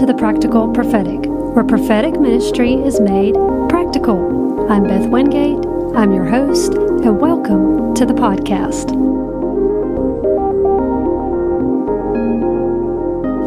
to the Practical Prophetic, where prophetic ministry is made practical. I'm Beth Wingate, I'm your host, and welcome to the podcast.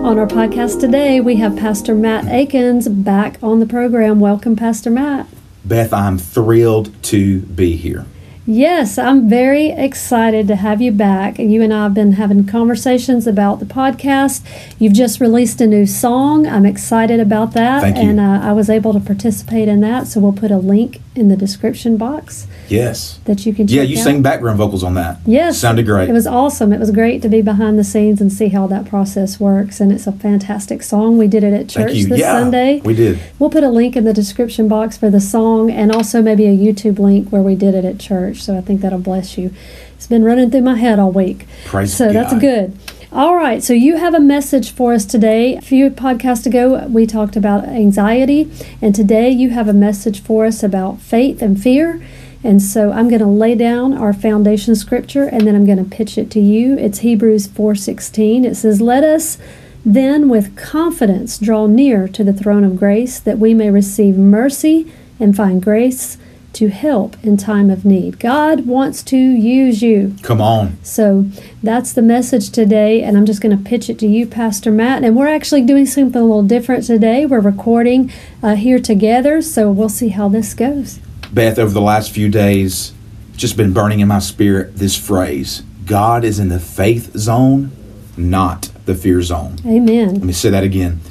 On our podcast today, we have Pastor Matt Akins back on the program. Welcome, Pastor Matt. Beth, I'm thrilled to be here. Yes, I'm very excited to have you back. You and I have been having conversations about the podcast. You've just released a new song. I'm excited about that. Thank you. And uh, I was able to participate in that. So we'll put a link in the description box Yes. that you can check Yeah, you out. sang background vocals on that. Yes. Sounded great. It was awesome. It was great to be behind the scenes and see how that process works. And it's a fantastic song. We did it at church Thank you. this yeah, Sunday. We did. We'll put a link in the description box for the song and also maybe a YouTube link where we did it at church. So I think that'll bless you. It's been running through my head all week. Praise so that's good. All right, so you have a message for us today. A few podcasts ago, we talked about anxiety, and today you have a message for us about faith and fear. And so I'm going to lay down our foundation scripture, and then I'm going to pitch it to you. It's Hebrews 4:16. It says, "Let us then with confidence draw near to the throne of grace, that we may receive mercy and find grace to help in time of need." God wants to use you. Come on. So that's the message today, and I'm just going to pitch it to you, Pastor Matt. And we're actually doing something a little different today. We're recording uh, here together, so we'll see how this goes. Beth, over the last few days, just been burning in my spirit this phrase God is in the faith zone, not the fear zone. Amen. Let me say that again.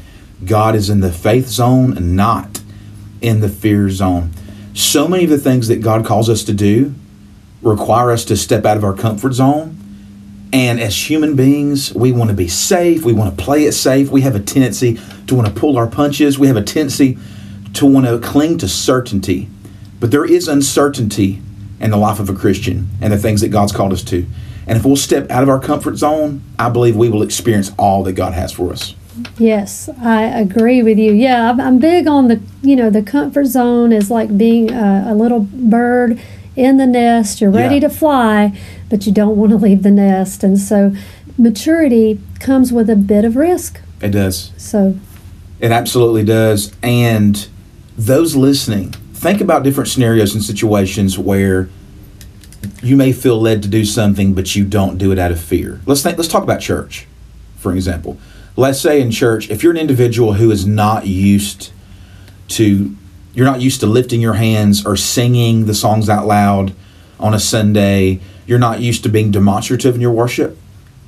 God is in the faith zone, not in the fear zone. So many of the things that God calls us to do require us to step out of our comfort zone. And as human beings, we want to be safe. We want to play it safe. We have a tendency to want to pull our punches. We have a tendency to want to cling to certainty. But there is uncertainty in the life of a Christian and the things that God's called us to. And if we'll step out of our comfort zone, I believe we will experience all that God has for us. Yes, I agree with you. Yeah, I'm- I'm big on the, you know, the comfort zone is like being a, a little bird in the nest. You're ready Yeah. to fly, but you don't want to leave the nest. And so maturity comes with a bit of risk. It does. So, It absolutely does. And those listening, think about different scenarios and situations where you may feel led to do something, but you don't do it out of fear. Let's think, let's talk about church, for example. Let's say in church, if you're an individual who is not used to, you're not used to lifting your hands or singing the songs out loud on a Sunday, you're not used to being demonstrative in your worship.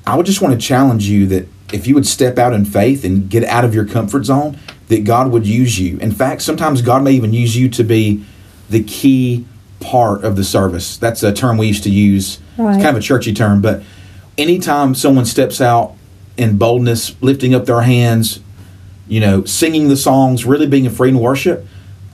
I would just want to challenge you that if you would step out in faith and get out of your comfort zone, that God would use you. In fact, sometimes God may even use you to be the key part of the service. That's a term we used to use. Right. It's kind of a churchy term, but anytime someone steps out in boldness, lifting up their hands, you know, singing the songs, really being a free in worship,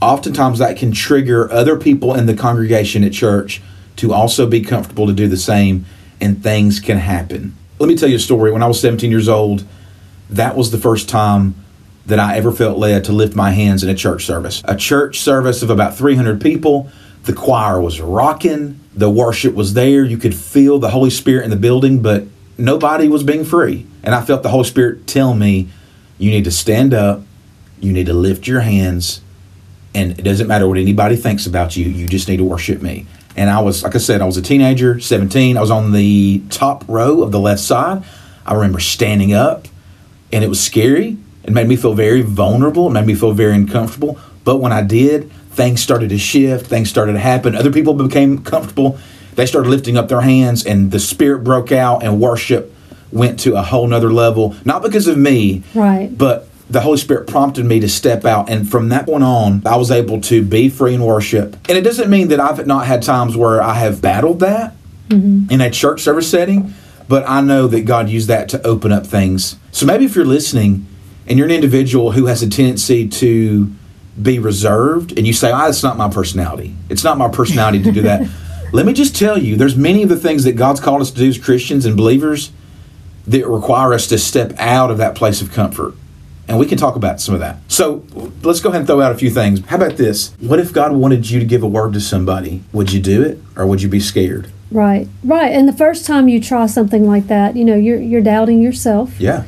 oftentimes that can trigger other people in the congregation at church to also be comfortable to do the same, and things can happen. Let me tell you a story. When I was 17 years old, that was the first time that I ever felt led to lift my hands in a church service. A church service of about 300 people. The choir was rocking, the worship was there. You could feel the Holy Spirit in the building, but nobody was being free. And I felt the Holy Spirit tell me, you need to stand up, you need to lift your hands, and it doesn't matter what anybody thinks about you, you just need to worship me. And I was, like I said, I was a teenager, 17. I was on the top row of the left side. I remember standing up, and it was scary. It made me feel very vulnerable. It made me feel very uncomfortable. But when I did, things started to shift. Things started to happen. Other people became comfortable. They started lifting up their hands, and the Spirit broke out, and worship went to a whole nother level. Not because of me, right. but the Holy Spirit prompted me to step out. And from that point on, I was able to be free in worship. And it doesn't mean that I've not had times where I have battled that in a church service setting, but I know that God used that to open up things. So maybe if you're listening and you're an individual who has a tendency to be reserved and you say, ah, that's not my personality. It's not my personality to do that. Let me just tell you, there's many of the things that God's called us to do as Christians and believers that require us to step out of that place of comfort. And we can talk about some of that. So let's go ahead and throw out a few things. How about this? What if God wanted you to give a word to somebody? Would you do it or would you be scared? Right, right. And the first time you try something like that, you know, you're you're doubting yourself. Yeah.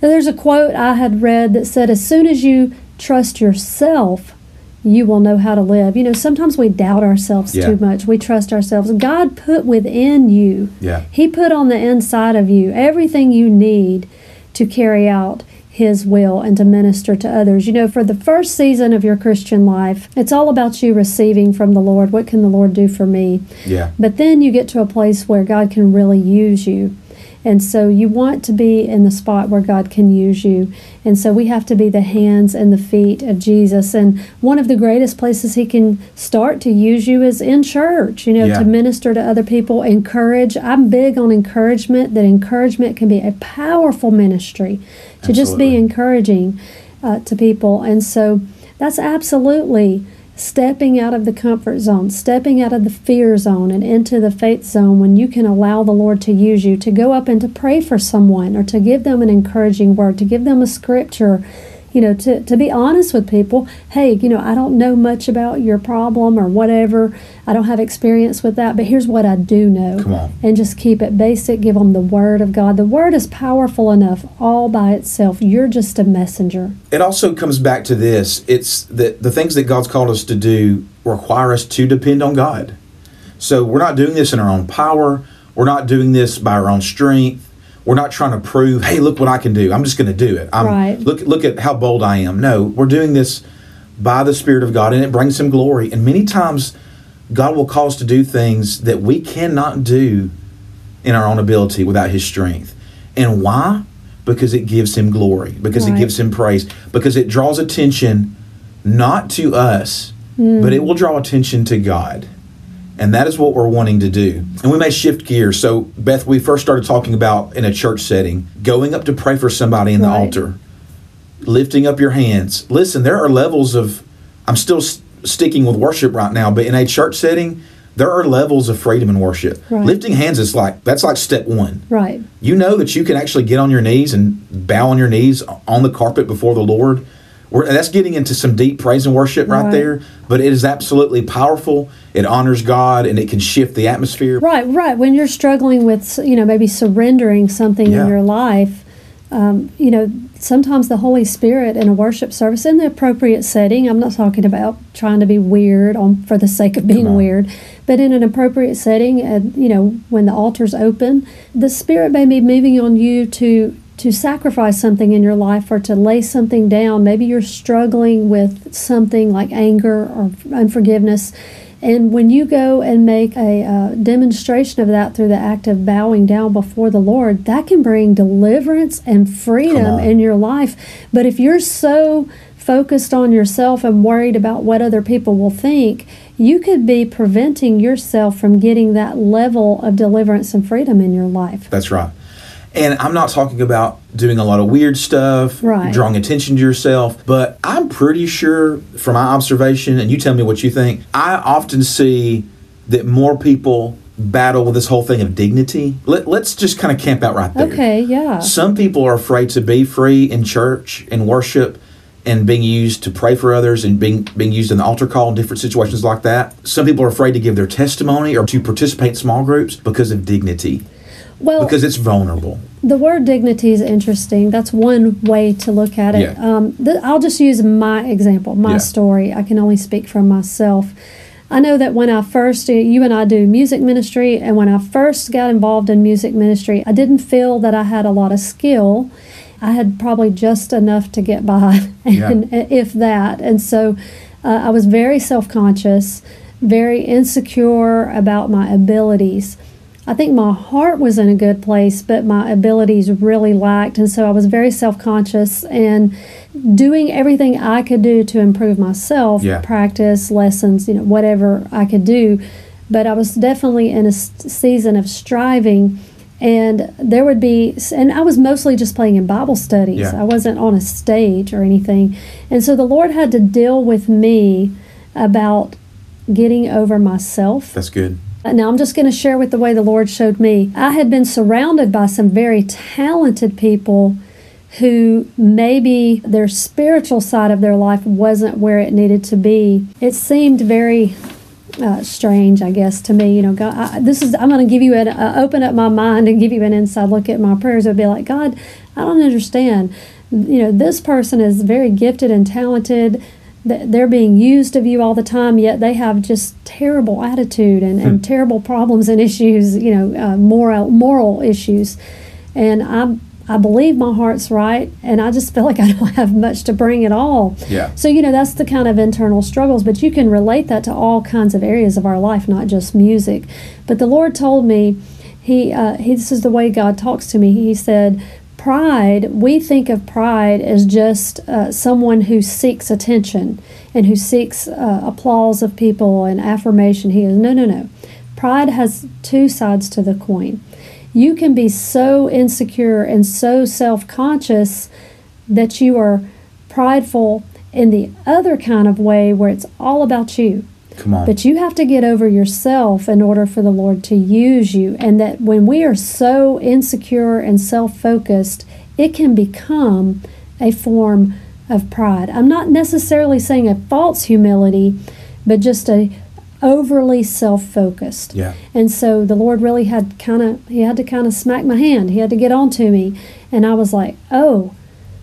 There's a quote I had read that said, As soon as you trust yourself, you will know how to live. You know, sometimes we doubt ourselves Yeah. too much. We trust ourselves. God put within you, Yeah. He put on the inside of you everything you need to carry out His will and to minister to others. You know, for the first season of your Christian life, it's all about you receiving from the Lord. What can the Lord do for me? Yeah. But then you get to a place where God can really use you. And so you want to be in the spot where God can use you. And so we have to be the hands and the feet of Jesus. And one of the greatest places He can start to use you is in church, you know, Yeah. to minister to other people, encourage. I'm big on encouragement, that encouragement can be a powerful ministry to just be encouraging uh, to people. And so that's absolutely stepping out of the comfort zone, stepping out of the fear zone and into the faith zone when you can allow the Lord to use you to go up and to pray for someone or to give them an encouraging word, to give them a scripture. You know, to, to be honest with people, hey, you know, I don't know much about your problem or whatever. I don't have experience with that, but here's what I do know Come on. and just keep it basic. Give them the Word of God. The Word is powerful enough all by itself. You're just a messenger. It also comes back to this. It's that the things that God's called us to do require us to depend on God. So we're not doing this in our own power. We're not doing this by our own strength. We're not trying to prove, hey, look what I can do. I'm just going to do it. I'm, Right. Look, look at how bold I am. No, we're doing this by the Spirit of God, and it brings Him glory. And many times, God will call us to do things that we cannot do in our own ability without His strength. And why? Because it gives Him glory, because it gives Him praise, because it draws attention not to us, but mm. it will draw attention to God. And that is what we're wanting to do. And we may shift gears. So, Beth, we first started talking about in a church setting, going up to pray for somebody in the Right. altar, lifting up your hands. Listen, there are levels of, I'm still s- sticking with worship right now, but in a church setting, there are levels of freedom in worship. Right. Lifting hands is like, that's like step one. Right. You know that you can actually get on your knees and bow on your knees on the carpet before the Lord. We're, that's getting into some deep praise and worship right, Right. there, but it is absolutely powerful. It honors God and it can shift the atmosphere. Right, right. When you're struggling with, you know, maybe surrendering something Yeah. in your life, um, you know, sometimes the Holy Spirit in a worship service, in the appropriate setting, I'm not talking about trying to be weird on for the sake of being weird, but in an appropriate setting, and you know, when the altar's open, the Spirit may be moving on you to to sacrifice something in your life or to lay something down. Maybe you're struggling with something like anger or unforgiveness. And when you go and make a uh, demonstration of that through the act of bowing down before the Lord, that can bring deliverance and freedom in your life. But if you're so focused on yourself and worried about what other people will think, you could be preventing yourself from getting that level of deliverance and freedom in your life. That's right. And I'm not talking about doing a lot of weird stuff, Right. drawing attention to yourself, but I'm pretty sure from my observation, and you tell me what you think, I often see that more people battle with this whole thing of dignity. Let, let's just kind of camp out right there. Okay, yeah. Some people are afraid to be free in church and worship and being used to pray for others and being being used in the altar call in different situations like that. Some people are afraid to give their testimony or to participate in small groups because of dignity, Well, because it's vulnerable. The word dignity is interesting. That's one way to look at it. Yeah. Um, th- I'll just use my example, my Yeah. story. I can only speak for myself. I know that when I first, you and I do music ministry, and when I first got involved in music ministry, I didn't feel that I had a lot of skill. I had probably just enough to get by, and if that. And so uh, I was very self conscious, very insecure about my abilities. I think my heart was in a good place, but my abilities really lacked. And so I was very self conscious and doing everything I could do to improve myself Yeah. practice, lessons, you know, whatever I could do. But I was definitely in a season of striving. And there would be, and I was mostly just playing in Bible studies. Yeah. I wasn't on a stage or anything. And so the Lord had to deal with me about getting over myself. That's good. Now, I'm just going to share with the way the Lord showed me. I had been surrounded by some very talented people who maybe their spiritual side of their life wasn't where it needed to be. It seemed very uh, strange, I guess, to me. You know, God, I, this is I'm going to give you an uh, open up my mind and give you an inside look at my prayers. It'd be like, God, I don't understand. You know, this person is very gifted and talented. Th- They're being used of you all the time, yet they have just terrible attitude and, and terrible problems and issues. You know, uh, moral moral issues, and I I believe my heart's right, and I just feel like I don't have much to bring at all. Yeah. So you know that's the kind of internal struggles, but you can relate that to all kinds of areas of our life, not just music. But the Lord told me, He, uh, he this is the way God talks to me. He said, pride. We think of pride as just uh, someone who seeks attention and who seeks uh, applause of people and affirmation. He is no, no, no. Pride has two sides to the coin. You can be so insecure and so self conscious that you are prideful in the other kind of way where it's all about you. Come on. But you have to get over yourself in order for the Lord to use you. And that when we are so insecure and self focused, it can become a form of pride. I'm not necessarily saying a false humility, but just a overly self-focused. Yeah. And so the Lord really had kind of he had to kind of smack my hand. He had to get on to me, and I was like, "Oh,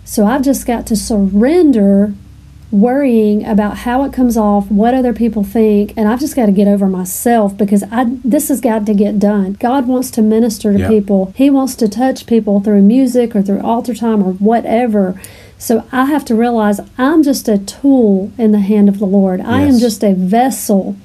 so I've just got to surrender worrying about how it comes off, what other people think, and I've just got to get over myself because I this has got to get done. God wants to minister to Yeah. people. He wants to touch people through music or through altar time or whatever. So I have to realize I'm just a tool in the hand of the Lord. I am just a vessel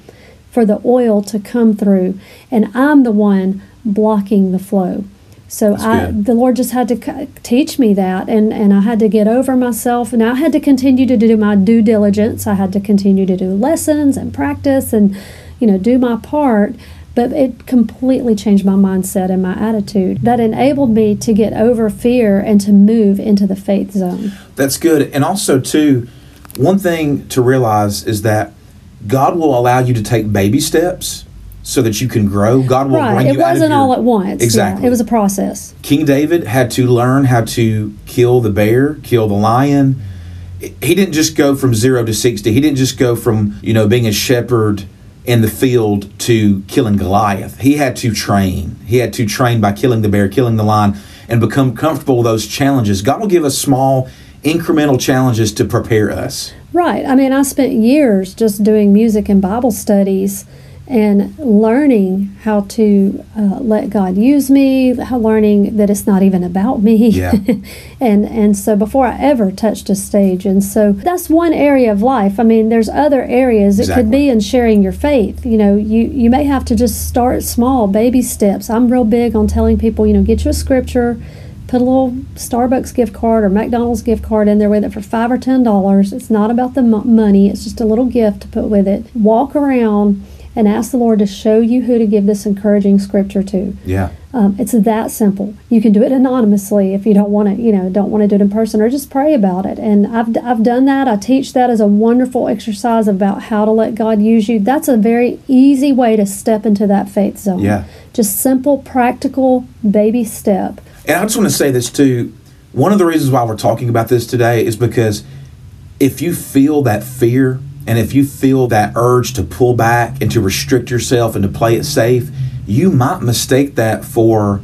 for the oil to come through, and I'm the one blocking the flow. So I, the Lord just had to teach me that, and, and I had to get over myself, and I had to continue to do my due diligence. I had to continue to do lessons and practice, and you know, do my part. But it completely changed my mindset and my attitude. That enabled me to get over fear and to move into the faith zone. That's good. And also, too, one thing to realize is that God will allow you to take baby steps so that you can grow. God will right. bring It you out of wasn't your- all at once. Yeah, Exactly. it was a process. King David had to learn how to kill the bear, kill the lion. He didn't just go from zero to 60. He didn't just go from, you know, being a shepherd in the field to killing Goliath. He had to train. He had to train by killing the bear, killing the lion, and become comfortable with those challenges. God will give us small, incremental challenges to prepare us. Right. I mean, I spent years just doing music and Bible studies and learning how to uh, let God use me, how learning that it's not even about me. Yeah. and and so before I ever touched a stage, and so that's one area of life. I mean, there's other areas. It could be in sharing your faith. You know, you you may have to just start small, baby steps. I'm real big on telling people, you know, get you a scripture put a little Starbucks gift card or McDonald's gift card in there with it for five or ten dollars. It's not about the mo- money; it's just a little gift to put with it. Walk around and ask the Lord to show you who to give this encouraging scripture to. Yeah. Um, it's that simple. You can do it anonymously if you don't want to, you know, don't want to do it in person, or just pray about it. And I've I've done that. I teach that as a wonderful exercise about how to let God use you. That's a very easy way to step into that faith zone. Yeah. Just simple, practical baby step. And I just want to say this too. One of the reasons why we're talking about this today is because if you feel that fear and if you feel that urge to pull back and to restrict yourself and to play it safe, you might mistake that for,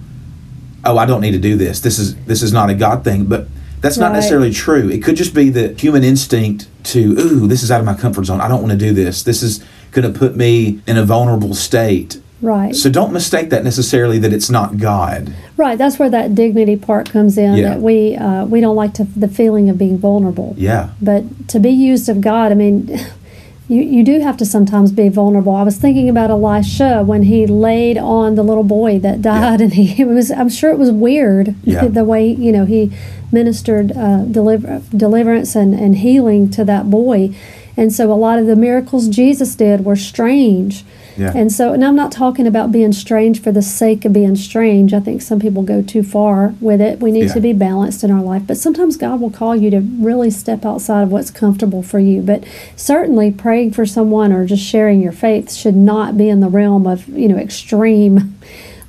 oh, I don't need to do this. This is this is not a God thing. But that's not Right. necessarily true. It could just be the human instinct to, ooh, this is out of my comfort zone. I don't want to do this. This is going to put me in a vulnerable state. Right. So don't mistake that necessarily that it's not God. Right, that's where that dignity part comes in. Yeah. That we uh, we don't like to, the feeling of being vulnerable. Yeah. But to be used of God, I mean, you you do have to sometimes be vulnerable. I was thinking about Elisha when he laid on the little boy that died, and he it was. I'm sure it was weird Yeah. the way you know he ministered uh, deliver, deliverance and, and healing to that boy. And so a lot of the miracles Jesus did were strange. Yeah. And so, and I'm not talking about being strange for the sake of being strange. I think some people go too far with it. We need Yeah. to be balanced in our life. But sometimes God will call you to really step outside of what's comfortable for you. But certainly praying for someone or just sharing your faith should not be in the realm of, you know, extreme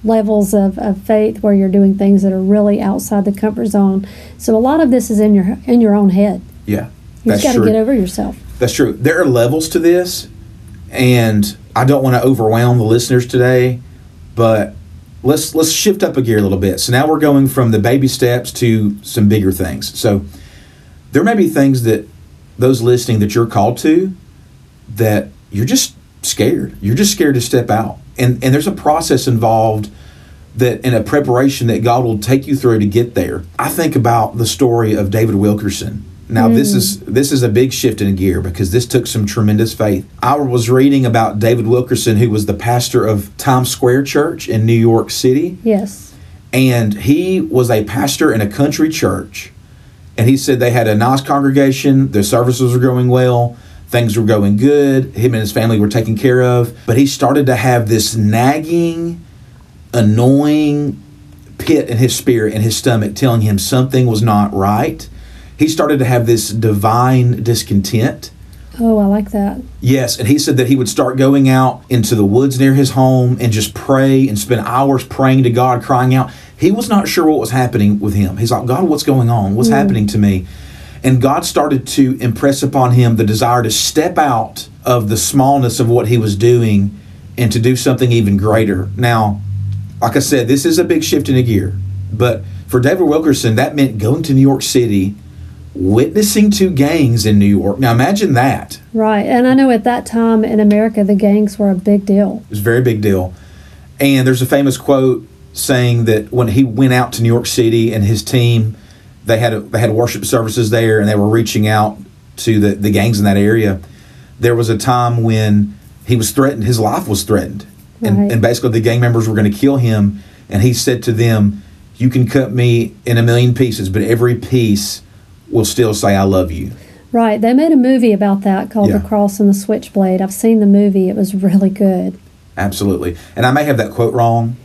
levels of, of faith where you're doing things that are really outside the comfort zone. So a lot of this is in your in your own head. Yeah. You That's just got to true. get over yourself. That's true. There are levels to this, and I don't want to overwhelm the listeners today, but let's let's shift up a gear a little bit. So now we're going from the baby steps to some bigger things. So there may be things that those listening that you're called to that you're just scared. You're just scared to step out. And and there's a process involved that in a preparation that God will take you through to get there. I think about the story of David Wilkerson. Now this is mm. this is a big shift in gear because this took some tremendous faith. I was reading about David Wilkerson who was the pastor of Times Square Church in New York City. Yes. and he was a pastor in a country church. And he said they had a nice congregation. Their services were going well. Things were going good. Him and his family were taken care of. But he started to have this nagging annoying pit in his spirit in his stomach telling him something was not right he started to have this divine discontent Oh, I like that. Yes, and he said that he would start going out into the woods near his home and just pray and spend hours praying to God, crying out. He was not sure what was happening with him. He's like, God, what's going on? What's mm. happening to me? And God started to impress upon him the desire to step out of the smallness of what he was doing and to do something even greater. Now, like I said, this is a big shift in a gear. But for David Wilkerson, that meant going to New York City, witnessing to gangs in New York. Now imagine that. Right. And I know at that time in America, the gangs were a big deal. It was a very big deal. And there's a famous quote saying that when he went out to New York City and his team, they had a, they had worship services there and they were reaching out to the, the gangs in that area. There was a time when he was threatened, his life was threatened. And, and basically the gang members were going to kill him. And he said to them, You can cut me in a million pieces, but every piece will still say, I love you. Right. They made a movie about that called Yeah. The Cross and the Switchblade. I've seen the movie. It was really good. Absolutely. And I may have that quote wrong.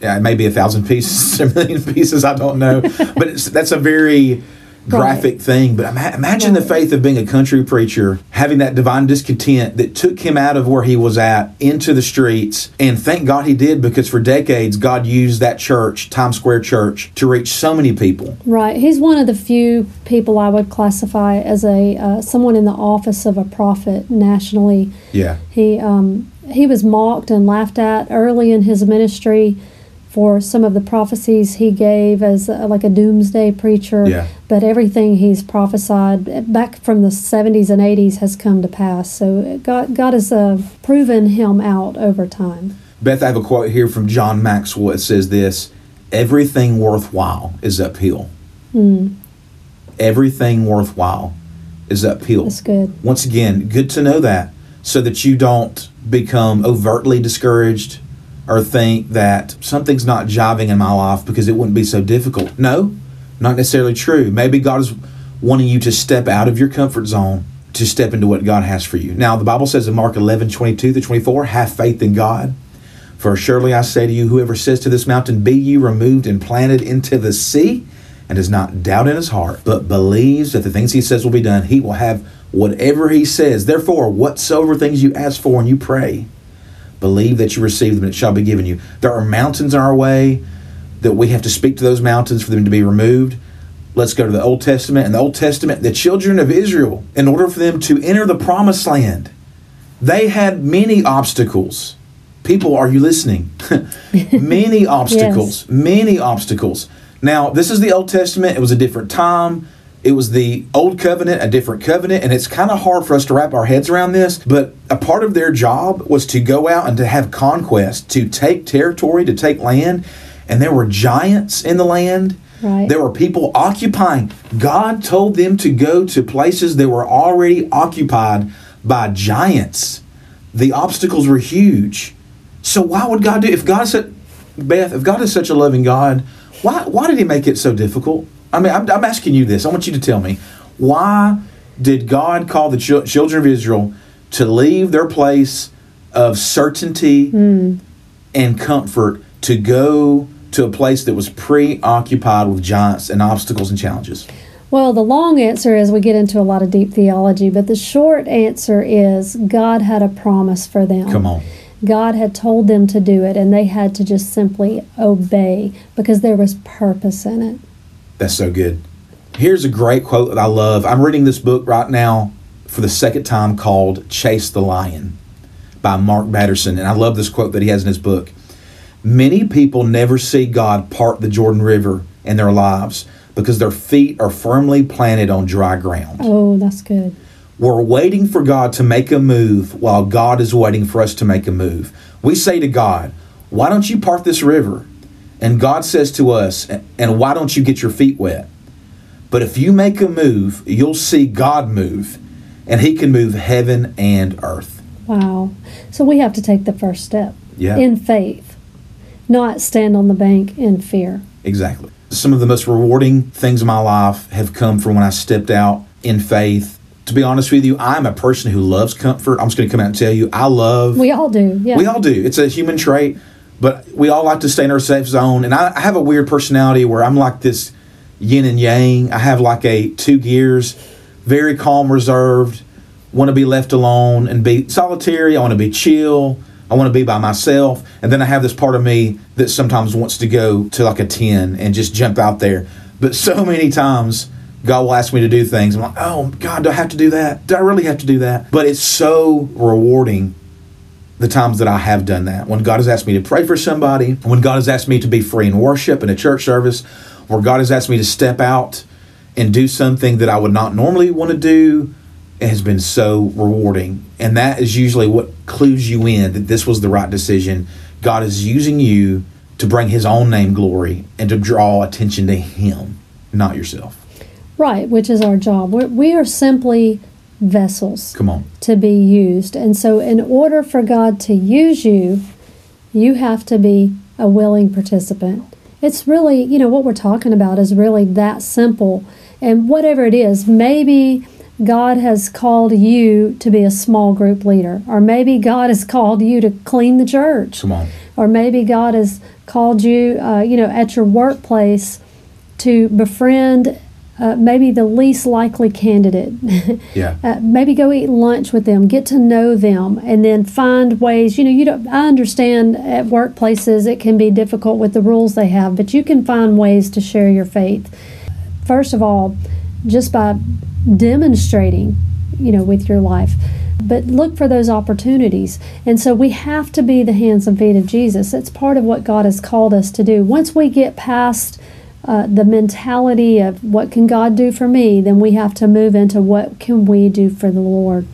Yeah, it may be a thousand pieces, a million pieces. I don't know. But it's, that's a very graphic thing. But ima- imagine the faith of being a country preacher, having that divine discontent that took him out of where he was at into the streets. And thank God he did because for decades, God used that church, Times Square Church, to reach so many people. Right. He's one of the few people I would classify as a uh, someone in the office of a prophet nationally. Yeah. He um, he was mocked and laughed at early in his ministry for some of the prophecies he gave as uh, like a doomsday preacher. Yeah. But everything he's prophesied back from the 70s and 80s has come to pass. So God God has uh, proven him out over time. Beth, I have a quote here from John Maxwell. It says this Everything worthwhile is uphill. Everything worthwhile is uphill. That's good. Once again, good to know that so that you don't become overtly discouraged or think that something's not jiving in my life because it wouldn't be so difficult. No, not necessarily true. Maybe God is wanting you to step out of your comfort zone to step into what God has for you. Now, the Bible says in Mark 11 22 to 24, have faith in God. For surely I say to you, whoever says to this mountain, Be ye removed and planted into the sea, and does not doubt in his heart, but believes that the things he says will be done, he will have whatever he says. Therefore, whatsoever things you ask for and you pray, believe that you receive them and it shall be given you. There are mountains in our way that we have to speak to those mountains for them to be removed. Let's go to the Old Testament. In the Old Testament, the children of Israel, in order for them to enter the promised land, they had many obstacles. People, are you listening? many obstacles. Many obstacles. Now, this is the Old Testament. It was a different time. It was the Old Covenant, a different covenant, and it's kind of hard for us to wrap our heads around this. But a part of their job was to go out and to have conquest, to take territory, to take land. And there were giants in the land. Right. There were people occupying. God told them to go to places that were already occupied by giants. The obstacles were huge. So why would God do if God said Beth, if God is such a loving God, why why did he make it so difficult? I mean, I'm, I'm asking you this. I want you to tell me. Why did God call the chil- children of Israel to leave their place of certainty hmm. and comfort to go to a place that was preoccupied with giants and obstacles and challenges? Well, the long answer is we get into a lot of deep theology, but the short answer is God had a promise for them. Come on. God had told them to do it, and they had to just simply obey because there was purpose in it. That's so good. Here's a great quote that I love. I'm reading this book right now for the second time called Chase the Lion by Mark Batterson. And I love this quote that he has in his book. Many people never see God part the Jordan River in their lives because their feet are firmly planted on dry ground. Oh, that's good. We're waiting for God to make a move while God is waiting for us to make a move. We say to God, Why don't you part this river? And God says to us, And why don't you get your feet wet? But if you make a move, you'll see God move, and He can move heaven and earth. Wow. So we have to take the first step Yeah. in faith, not stand on the bank in fear. Exactly. Some of the most rewarding things in my life have come from when I stepped out in faith. To be honest with you, I'm a person who loves comfort. I'm just going to come out and tell you, I love. We all do. Yeah. We all do. It's a human trait, but we all like to stay in our safe zone. And I, I have a weird personality where I'm like this yin and yang. I have like a two gears, very calm, reserved, want to be left alone and be solitary. I want to be chill. I want to be by myself. And then I have this part of me that sometimes wants to go to like a 10 and just jump out there. But so many times, God will ask me to do things. I'm like, oh, God, do I have to do that? Do I really have to do that? But it's so rewarding the times that I have done that. When God has asked me to pray for somebody, when God has asked me to be free in worship in a church service, where God has asked me to step out and do something that I would not normally want to do, it has been so rewarding. And that is usually what clues you in that this was the right decision. God is using you to bring His own name glory and to draw attention to Him, not yourself. Right, which is our job. We're, we are simply vessels Come on. to be used. And so, in order for God to use you, you have to be a willing participant. It's really, you know, what we're talking about is really that simple. And whatever it is, maybe God has called you to be a small group leader, or maybe God has called you to clean the church, Come on. or maybe God has called you, uh, you know, at your workplace to befriend uh, maybe the least likely candidate. Yeah. uh, maybe go eat lunch with them, get to know them, and then find ways. You know, you don't. I understand at workplaces it can be difficult with the rules they have, but you can find ways to share your faith. First of all, just by demonstrating, you know, with your life. But look for those opportunities. And so we have to be the hands and feet of Jesus. It's part of what God has called us to do. Once we get past uh, the mentality of what can God do for me, then we have to move into what can we do for the Lord.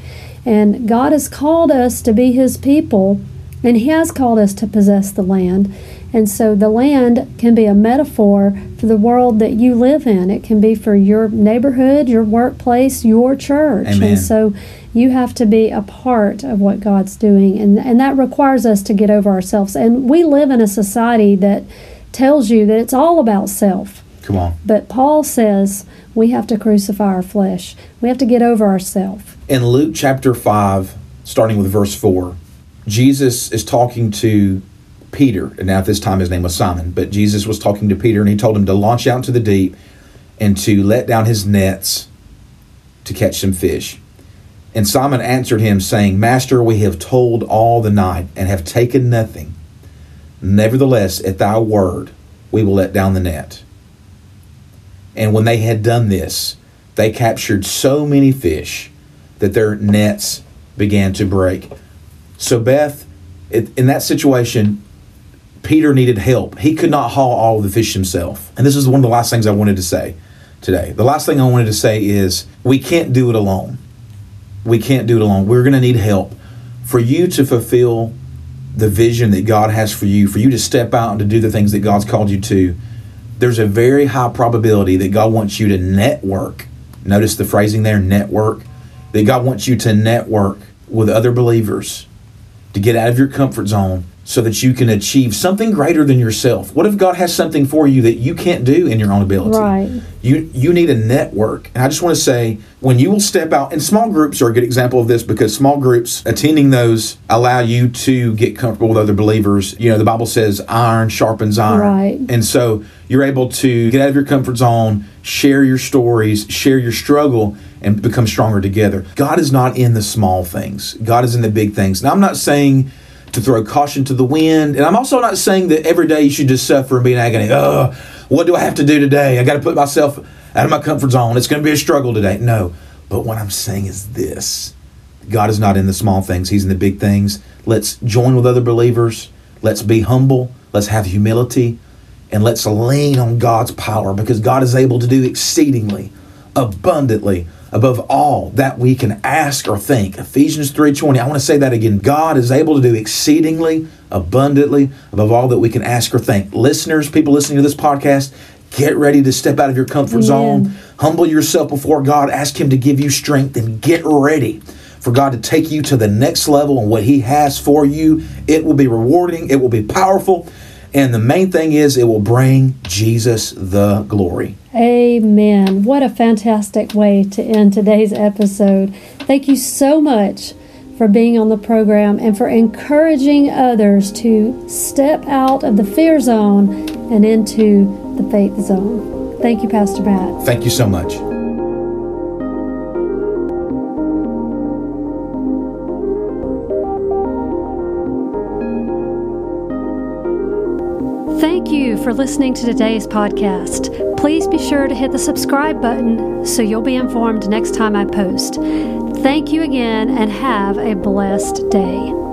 And God has called us to be His people, and He has called us to possess the land. And so the land can be a metaphor for the world that you live in. It can be for your neighborhood, your workplace, your church. Amen. And so you have to be a part of what God's doing. And, and that requires us to get over ourselves. And we live in a society that tells you that it's all about self. Come on. But Paul says we have to crucify our flesh. We have to get over ourselves. In Luke chapter 5, starting with verse 4, Jesus is talking to Peter, and now at this time his name was Simon, but Jesus was talking to Peter and he told him to launch out into the deep and to let down his nets to catch some fish. And Simon answered him, saying, Master, we have toiled all the night and have taken nothing. Nevertheless, at thy word, we will let down the net. And when they had done this, they captured so many fish that their nets began to break. So, Beth, in that situation, Peter needed help. He could not haul all the fish himself. And this is one of the last things I wanted to say today. The last thing I wanted to say is we can't do it alone. We can't do it alone. We're going to need help. For you to fulfill the vision that God has for you, for you to step out and to do the things that God's called you to, there's a very high probability that God wants you to network. Notice the phrasing there network. That God wants you to network with other believers to get out of your comfort zone so that you can achieve something greater than yourself. What if God has something for you that you can't do in your own ability? Right. You you need a network. And I just want to say when you will step out and small groups are a good example of this because small groups attending those allow you to get comfortable with other believers. You know, the Bible says iron sharpens iron. Right. And so you're able to get out of your comfort zone, share your stories, share your struggle and become stronger together. God is not in the small things. God is in the big things. Now I'm not saying to throw caution to the wind. And I'm also not saying that every day you should just suffer and be in agony. Oh, what do I have to do today? I got to put myself out of my comfort zone. It's going to be a struggle today. No. But what I'm saying is this God is not in the small things, He's in the big things. Let's join with other believers. Let's be humble. let's have humility, and let's lean on God's power because God is able to do exceedingly, abundantly, above all that we can ask or think. Ephesians 3:20. I want to say that again. God is able to do exceedingly, abundantly, above all that we can ask or think. Listeners, people listening to this podcast, get ready to step out of your comfort Amen. zone. Humble yourself before God. Ask Him to give you strength and get ready for God to take you to the next level and what He has for you. It will be rewarding, it will be powerful, and the main thing is it will bring Jesus the glory. Amen. What a fantastic way to end today's episode. Thank you so much for being on the program and for encouraging others to step out of the fear zone and into the faith zone. Thank you, Pastor Matt. Thank you so much. For listening to today's podcast. Please be sure to hit the subscribe button so you'll be informed next time I post. Thank you again and have a blessed day.